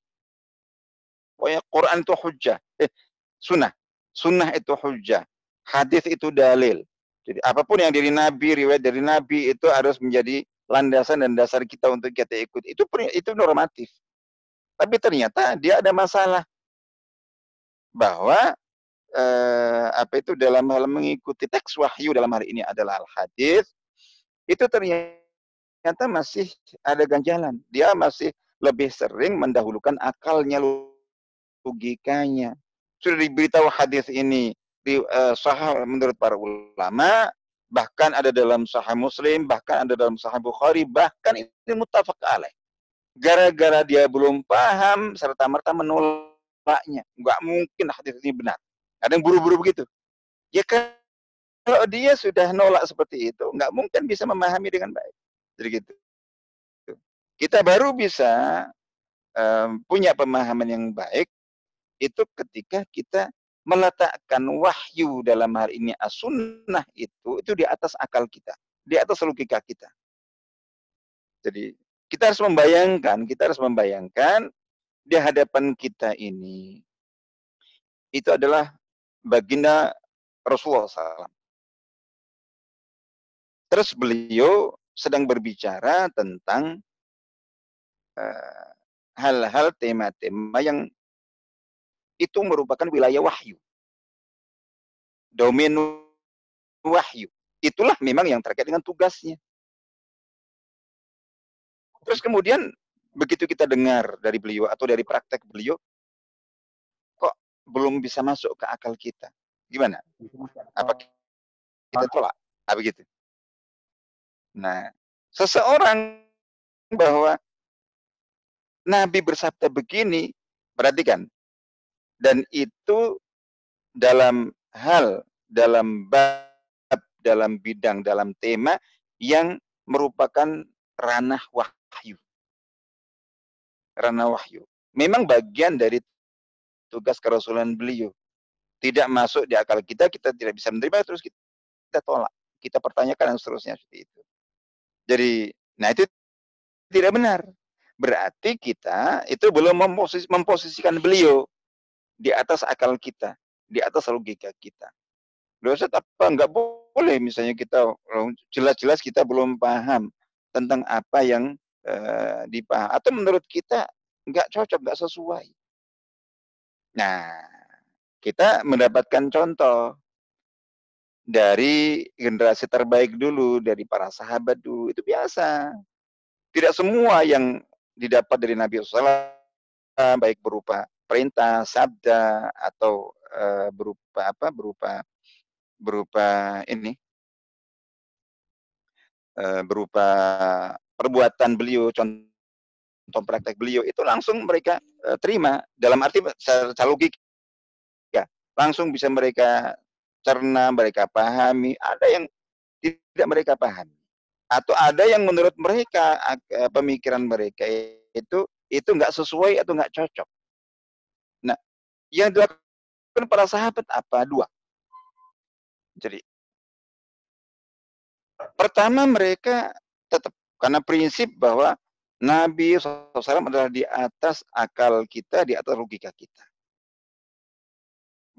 pokoknya Quran itu hujah. Eh, sunnah. Sunnah itu hujah. Hadis itu dalil. Jadi apa pun yang dari Nabi, riwayat dari Nabi itu harus menjadi landasan dan dasar kita untuk kita ikut itu itu normatif. Tapi ternyata dia ada masalah bahwa eh, apa itu dalam hal mengikuti teks wahyu dalam hari ini adalah al-hadis itu ternyata masih ada ganjalan. Dia masih lebih sering mendahulukan akalnya logikanya. Sudah diberitahu hadis ini di uh, sahih menurut para ulama bahkan ada dalam Sahih Muslim, bahkan ada dalam Sahih Bukhari, bahkan ini mutafak alaih. Gara-gara dia belum paham serta merta menolaknya, nggak mungkin hadis ini benar. Ada yang buru-buru begitu. Ya kalau dia sudah nolak seperti itu, nggak mungkin bisa memahami dengan baik. Jadi gitu. Kita baru bisa um, punya pemahaman yang baik itu ketika kita meletakkan wahyu dalam hal ini as-sunnah itu itu di atas akal kita, di atas logika kita. Jadi kita harus membayangkan, kita harus membayangkan di hadapan kita ini itu adalah baginda Rasulullah SAW. Terus beliau sedang berbicara tentang eh, hal-hal uh, tema-tema yang itu merupakan wilayah wahyu. Domain wahyu. Itulah memang yang terkait dengan tugasnya. Terus kemudian begitu kita dengar dari beliau atau dari praktek beliau, kok belum bisa masuk ke akal kita. Gimana? Apa kita tolak? Apa gitu? Nah, seseorang bahwa Nabi bersabda begini, perhatikan, dan itu dalam hal, dalam bab, dalam bidang, dalam tema yang merupakan ranah wahyu. Ranah wahyu. Memang bagian dari tugas kerasulan beliau. Tidak masuk di akal kita, kita tidak bisa menerima, terus kita, kita tolak. Kita pertanyakan dan seterusnya seperti itu. Jadi, nah itu tidak benar. Berarti kita itu belum memposisikan beliau di atas akal kita, di atas logika kita. Dosa apa enggak boleh misalnya kita jelas-jelas kita belum paham tentang apa yang uh, dipaham atau menurut kita enggak cocok, enggak sesuai. Nah, kita mendapatkan contoh dari generasi terbaik dulu, dari para sahabat dulu, itu biasa. Tidak semua yang didapat dari Nabi SAW, baik berupa perintah, sabda atau uh, berupa apa? berupa berupa ini uh, berupa perbuatan beliau contoh praktek beliau itu langsung mereka uh, terima dalam arti secara logika langsung bisa mereka cerna, mereka pahami. Ada yang tidak mereka pahami. Atau ada yang menurut mereka pemikiran mereka itu itu nggak sesuai atau nggak cocok. Yang dilakukan para sahabat apa? Dua. Jadi pertama mereka tetap karena prinsip bahwa Nabi SAW adalah di atas akal kita, di atas logika kita.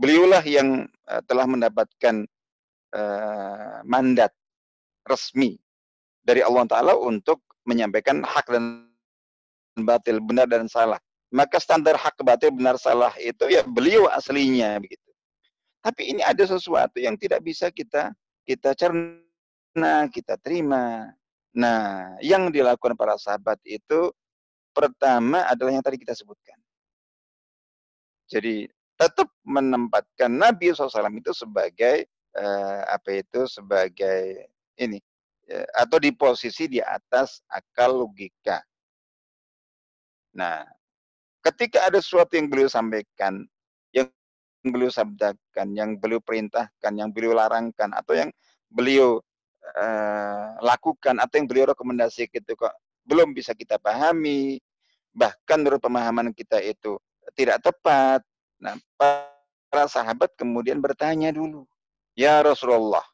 Beliaulah yang uh, telah mendapatkan uh, mandat resmi dari Allah Ta'ala untuk menyampaikan hak dan batil, benar dan salah. Maka standar hak batil benar salah itu ya beliau aslinya begitu. Tapi ini ada sesuatu yang tidak bisa kita kita cerna, kita terima. Nah, yang dilakukan para sahabat itu pertama adalah yang tadi kita sebutkan. Jadi tetap menempatkan Nabi SAW itu sebagai uh, apa itu sebagai ini uh, atau di posisi di atas akal logika. Nah, ketika ada sesuatu yang beliau sampaikan, yang beliau sabdakan, yang beliau perintahkan, yang beliau larangkan, atau yang beliau uh, lakukan atau yang beliau rekomendasi itu kok belum bisa kita pahami, bahkan menurut pemahaman kita itu tidak tepat. Nah, para sahabat kemudian bertanya dulu, "Ya Rasulullah,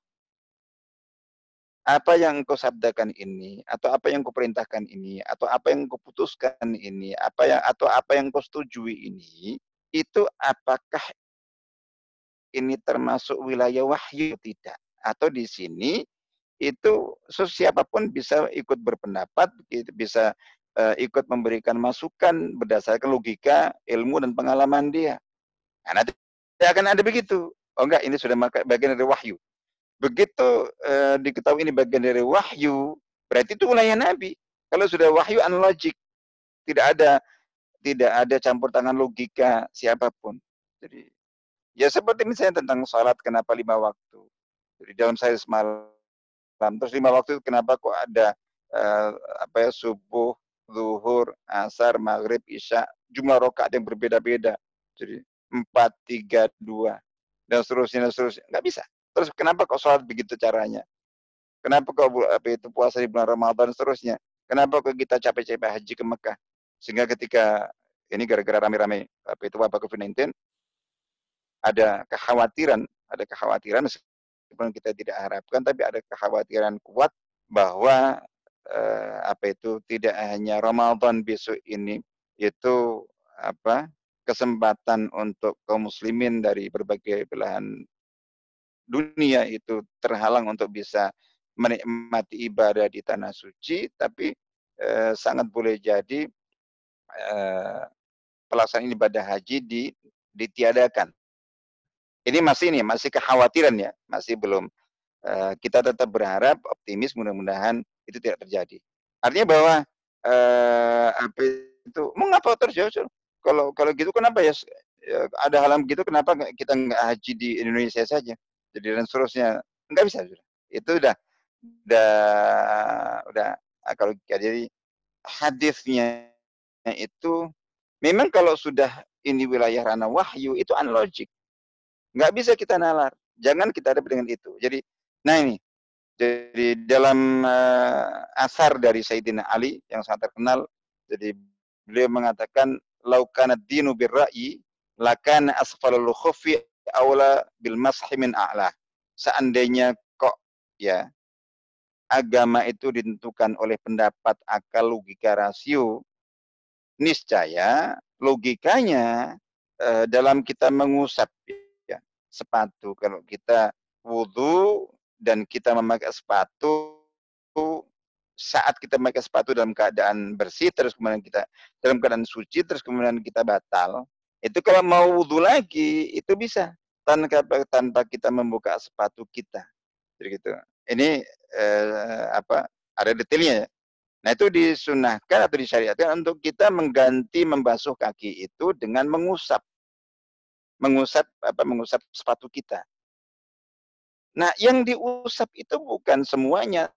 apa yang engkau sabdakan ini atau apa yang kau perintahkan ini atau apa yang kau putuskan ini, apa yang atau apa yang kau setujui ini, itu apakah ini termasuk wilayah wahyu tidak? Atau di sini itu siapa pun bisa ikut berpendapat, bisa uh, ikut memberikan masukan berdasarkan logika, ilmu dan pengalaman dia. Nah, nanti akan ada begitu. Oh enggak, ini sudah bagian dari wahyu. Begitu uh, diketahui ini bagian dari wahyu, berarti itu wilayah Nabi. Kalau sudah wahyu analogik, tidak ada tidak ada campur tangan logika siapa pun. Jadi ya seperti misalnya tentang sholat kenapa lima waktu. Jadi dalam saya semalam Terus lima waktu itu kenapa kok ada uh, apa ya subuh, zuhur, asar, maghrib, isya, jumlah rokaat yang berbeda-beda. Jadi empat, tiga, dua, dan seterusnya, dan seterusnya. Nggak bisa. Terus kenapa kok sholat begitu caranya? Kenapa kok apa itu puasa di bulan Ramadan dan seterusnya? Kenapa kok kita capek-capek haji ke Mekah? Sehingga ketika ini gara-gara rame-rame apa itu wabah COVID-19 ada kekhawatiran, ada kekhawatiran meskipun kita tidak harapkan, tapi ada kekhawatiran kuat bahwa eh, apa itu tidak hanya Ramadan besok ini itu apa kesempatan untuk kaum muslimin dari berbagai belahan dunia itu terhalang untuk bisa menikmati ibadah di tanah suci, tapi eh, sangat boleh jadi eh, pelaksanaan ibadah haji di, ditiadakan ini masih ini masih kekhawatiran ya, masih belum. Uh, kita tetap berharap optimis mudah-mudahan itu tidak terjadi. Artinya bahwa uh, apa itu mengapa terjadi? Kalau kalau gitu kenapa ya, ya ada hal begitu kenapa kita nggak haji di Indonesia saja? Jadi dan seterusnya nggak bisa sudah. Itu udah udah udah nah, kalau jadi hadisnya itu memang kalau sudah ini wilayah ranah wahyu itu unlogic Nggak bisa kita nalar. Jangan kita ada dengan itu. Jadi, nah ini. Jadi dalam uh, asar dari Sayyidina Ali yang sangat terkenal, jadi beliau mengatakan, laukana dinu birra'i, lakana asfalul khufi awla bil mashi a'la. Seandainya kok ya agama itu ditentukan oleh pendapat akal logika rasio, niscaya logikanya uh, dalam kita mengusap sepatu. Kalau kita wudhu dan kita memakai sepatu saat kita memakai sepatu dalam keadaan bersih terus kemudian kita dalam keadaan suci terus kemudian kita batal itu kalau mau wudhu lagi itu bisa tanpa tanpa kita membuka sepatu kita jadi gitu ini eh, apa ada detailnya ya nah itu disunahkan atau disyariatkan untuk kita mengganti membasuh kaki itu dengan mengusap mengusap apa mengusap sepatu kita. Nah, yang diusap itu bukan semuanya.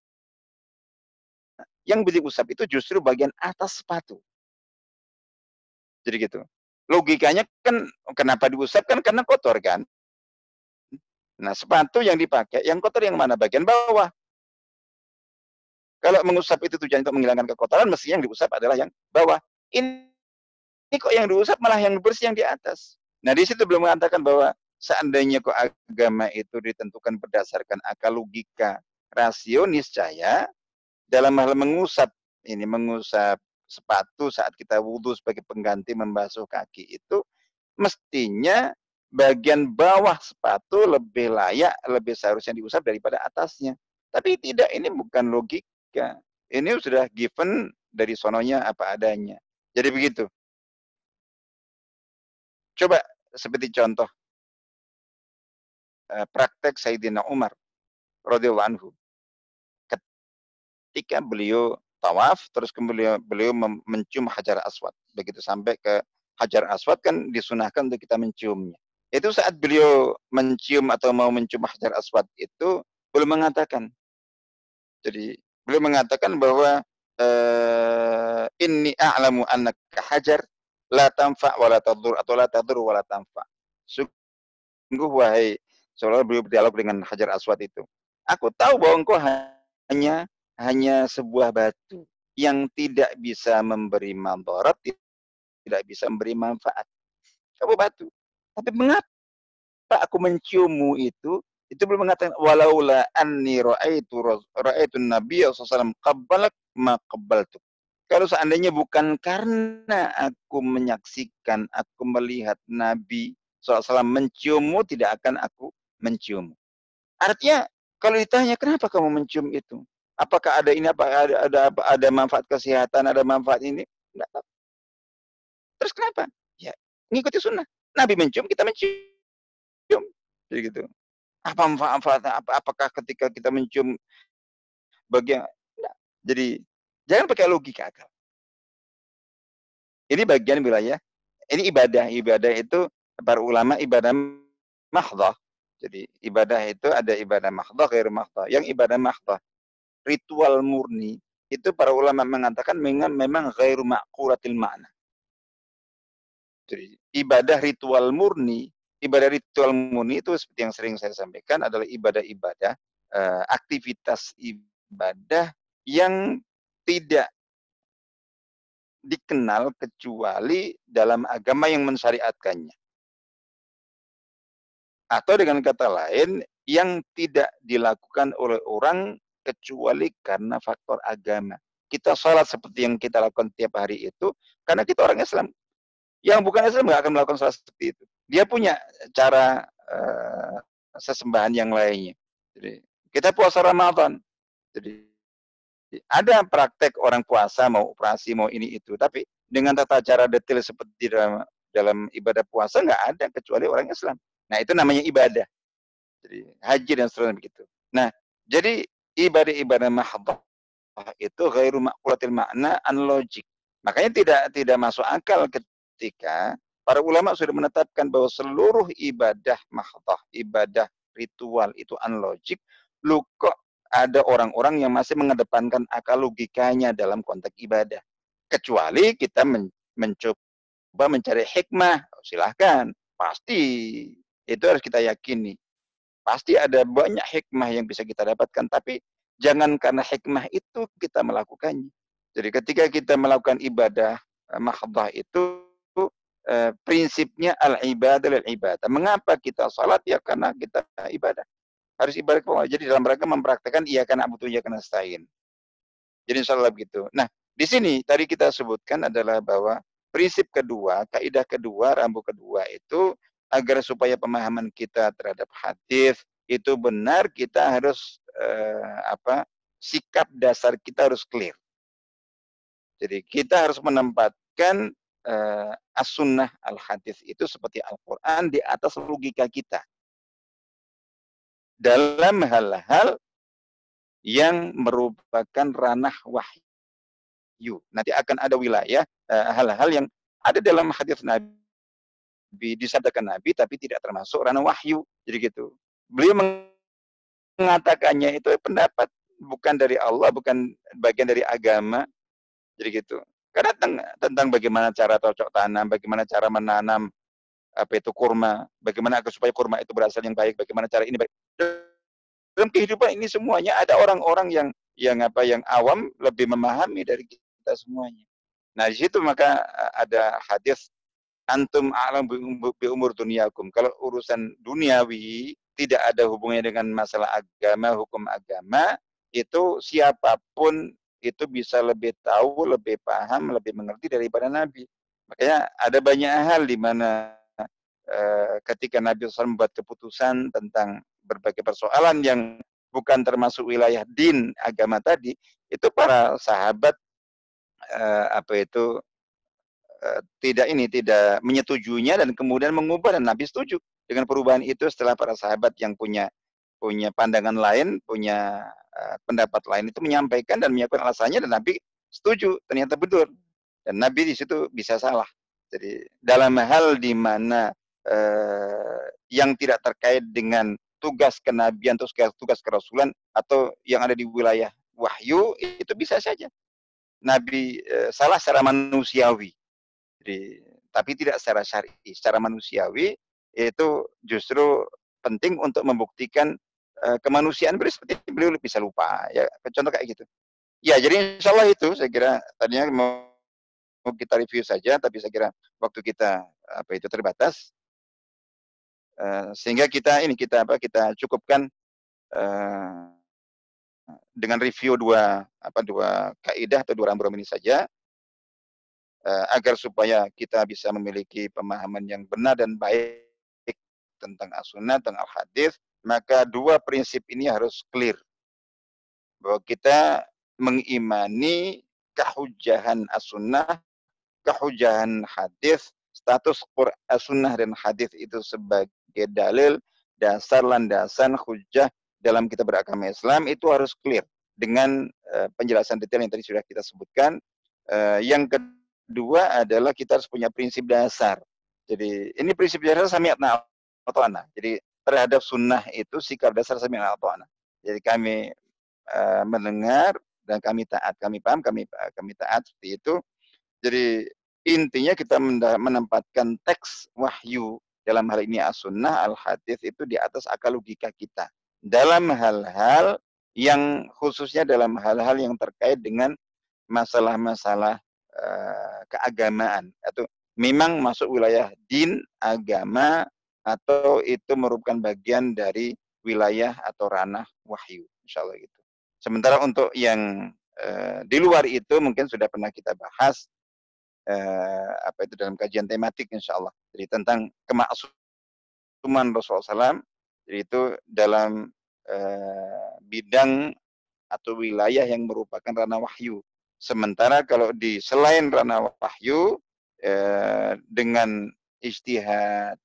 Yang diusap itu justru bagian atas sepatu. Jadi gitu. Logikanya kan kenapa diusap kan karena kotor kan? Nah, sepatu yang dipakai yang kotor yang mana? Bagian bawah. Kalau mengusap itu tujuan untuk menghilangkan kekotoran, mestinya yang diusap adalah yang bawah. Ini, ini kok yang diusap malah yang bersih yang di atas. Nah, di situ belum mengatakan bahwa seandainya kok agama itu ditentukan berdasarkan akal logika, rasio niscaya dalam hal mengusap ini mengusap sepatu saat kita wudhu sebagai pengganti membasuh kaki itu mestinya bagian bawah sepatu lebih layak, lebih seharusnya diusap daripada atasnya. Tapi tidak, ini bukan logika. Ini sudah given dari sononya apa adanya. Jadi begitu. Coba seperti contoh uh, praktek Sayyidina Umar radhiyallahu anhu. Ketika beliau tawaf terus kemudian beliau mencium Hajar Aswad. Begitu sampai ke Hajar Aswad kan disunahkan untuk kita menciumnya. Itu saat beliau mencium atau mau mencium Hajar Aswad itu beliau mengatakan jadi beliau mengatakan bahwa uh, inni a'lamu annaka hajar la tanfa wa la atau la tadur wa la. Sungguh wahai seolah beliau berdialog dengan Hajar Aswad itu. Aku tahu bahwa engkau hanya hanya sebuah batu yang tidak bisa memberi manfaat, tidak bisa memberi manfaat. Kamu batu. Tapi mengapa aku menciummu itu? Itu belum mengatakan walaula anni ra'aitu ra'aitu Nabi sallallahu qabbalak ma. Kalau seandainya bukan karena aku menyaksikan, aku melihat Nabi SAW menciummu, tidak akan aku mencium. Artinya kalau ditanya kenapa kamu mencium itu? Apakah ada ini apa ada ada ada manfaat kesehatan, ada manfaat ini? Enggak tahu. Terus kenapa? Ya, ngikuti sunnah. Nabi mencium, kita mencium. Jadi gitu. Apa manfaatnya? Apa, apakah ketika kita mencium bagian enggak. Jadi jangan pakai logika akal. Ini bagian wilayah. Ini ibadah. Ibadah itu para ulama ibadah mahdhah jadi ibadah itu ada ibadah mahdoh, gair mahdoh. Yang ibadah mahdoh, ritual murni, itu para ulama mengatakan memang, memang gair makuratil makna. Ibadah ritual murni, ibadah ritual murni itu seperti yang sering saya sampaikan adalah ibadah-ibadah, uh, aktivitas ibadah yang tidak dikenal kecuali dalam agama yang mensyariatkannya. Atau dengan kata lain, yang tidak dilakukan oleh orang kecuali karena faktor agama. Kita sholat seperti yang kita lakukan tiap hari itu, karena kita orang Islam. Yang bukan Islam nggak akan melakukan sholat seperti itu. Dia punya cara uh, sesembahan yang lainnya. Jadi, kita puasa Ramadan. Jadi ada praktek orang puasa mau operasi mau ini itu, tapi dengan tata cara detail seperti dalam dalam ibadah puasa nggak ada kecuali orang Islam. Nah, itu namanya ibadah. Jadi haji dan seterusnya begitu. Nah, jadi ibadah-ibadah mahdhah itu ghairu maqulatil makna unlogic. Makanya tidak tidak masuk akal ketika para ulama sudah menetapkan bahwa seluruh ibadah mahdhah, ibadah ritual itu unlogic, lu kok ada orang-orang yang masih mengedepankan akal logikanya dalam konteks ibadah. Kecuali kita men mencoba mencari hikmah, silahkan, pasti itu harus kita yakini. Pasti ada banyak hikmah yang bisa kita dapatkan, tapi jangan karena hikmah itu kita melakukannya. Jadi ketika kita melakukan ibadah eh, mahdah itu eh, prinsipnya al-ibadah al-ibadah. Mengapa kita salat? Ya karena kita ibadah. Harus ibadah kepada Jadi dalam rangka mempraktekkan iya karena butuh iya karena stain. Jadi insya Allah begitu. Nah, di sini tadi kita sebutkan adalah bahwa prinsip kedua, kaidah kedua, rambu kedua itu agar supaya pemahaman kita terhadap hadis itu benar kita harus eh, apa sikap dasar kita harus clear. Jadi kita harus menempatkan eh, as-sunnah al-hadis itu seperti Al-Qur'an di atas logika kita. Dalam hal-hal yang merupakan ranah wahyu. Nanti akan ada wilayah eh, hal-hal yang ada dalam hadis Nabi, disabdakan Nabi tapi tidak termasuk ranah wahyu. Jadi gitu. Beliau mengatakannya itu pendapat bukan dari Allah, bukan bagian dari agama. Jadi gitu. Karena tentang, tentang bagaimana cara cocok tanam, bagaimana cara menanam apa itu kurma, bagaimana supaya kurma itu berasal yang baik, bagaimana cara ini baik. Dalam kehidupan ini semuanya ada orang-orang yang yang apa yang awam lebih memahami dari kita semuanya. Nah, di situ maka ada hadis antum alam bi umur duniakum. Kalau urusan duniawi tidak ada hubungannya dengan masalah agama, hukum agama, itu siapa pun itu bisa lebih tahu, lebih paham, lebih mengerti daripada Nabi. Makanya ada banyak hal di mana eh, ketika Nabi SAW membuat keputusan tentang berbagai persoalan yang bukan termasuk wilayah din agama tadi, itu para sahabat eh, apa itu eh, tidak ini tidak menyetujuinya dan kemudian mengubah dan Nabi setuju dengan perubahan itu setelah para sahabat yang punya punya pandangan lain, punya uh, pendapat lain itu menyampaikan dan menyiapkan alasannya dan Nabi setuju, ternyata betul. Dan Nabi di situ bisa salah. Jadi dalam hal di mana uh, yang tidak terkait dengan tugas kenabian atau tugas kerasulan atau yang ada di wilayah wahyu itu bisa saja. Nabi uh, salah secara manusiawi. Jadi, tapi tidak secara syar'i, secara manusiawi itu justru penting untuk membuktikan uh, kemanusiaan beliau seperti beliau bisa lupa ya contoh kayak gitu. Ya jadi insya Allah itu saya kira tadinya mau, kita review saja tapi saya kira waktu kita apa itu terbatas uh, sehingga kita ini kita apa kita cukupkan uh, dengan review dua apa dua kaidah atau dua rambu ini saja agar supaya kita bisa memiliki pemahaman yang benar dan baik tentang as-sunnah, tentang al-hadis, maka dua prinsip ini harus clear. Bahwa kita mengimani kehujahan as-sunnah, kehujahan hadis, status as-sunnah dan hadis itu sebagai dalil, dasar landasan hujah dalam kita beragama Islam itu harus clear dengan uh, penjelasan detail yang tadi sudah kita sebutkan. Uh, yang kedua adalah kita harus punya prinsip dasar. Jadi ini prinsip dasar sami'atna ta'ana. Jadi terhadap sunnah itu sikap dasar sami ta'ana. Jadi kami uh, mendengar dan kami taat, kami paham, kami kami taat seperti itu. Jadi intinya kita menempatkan teks wahyu dalam hal ini as-sunnah, al-hadis itu di atas akal logika kita. Dalam hal-hal yang khususnya dalam hal-hal yang terkait dengan masalah-masalah uh, keagamaan atau memang masuk wilayah din, agama, atau itu merupakan bagian dari wilayah atau ranah wahyu insya Allah gitu. Sementara untuk yang uh, di luar itu mungkin sudah pernah kita bahas uh, apa itu dalam kajian tematik insya Allah. Jadi tentang kemaksuman Rasulullah SAW. Jadi itu dalam uh, bidang atau wilayah yang merupakan ranah wahyu. Sementara kalau di selain ranah wahyu uh, dengan istihad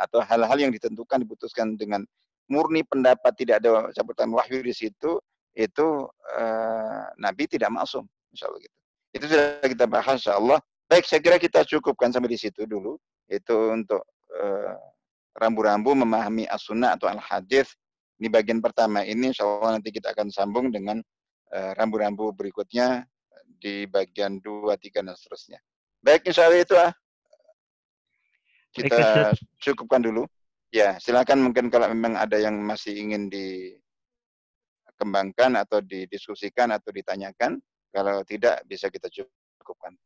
atau hal-hal yang ditentukan diputuskan dengan murni pendapat tidak ada cabutan wahyu di situ itu uh, Nabi tidak masuk insya Allah gitu. Itu sudah kita bahas insya Allah. Baik saya kira kita cukupkan sampai di situ dulu. Itu untuk eh, rambu-rambu memahami as-sunnah atau al-hadis. Ini bagian pertama ini insya Allah nanti kita akan sambung dengan rambu rambu-rambu berikutnya di bagian dua tiga dan seterusnya. Baik insya Allah itu ah kita cukupkan dulu. Ya, silakan mungkin kalau memang ada yang masih ingin dikembangkan atau didiskusikan atau ditanyakan. Kalau tidak bisa kita cukupkan.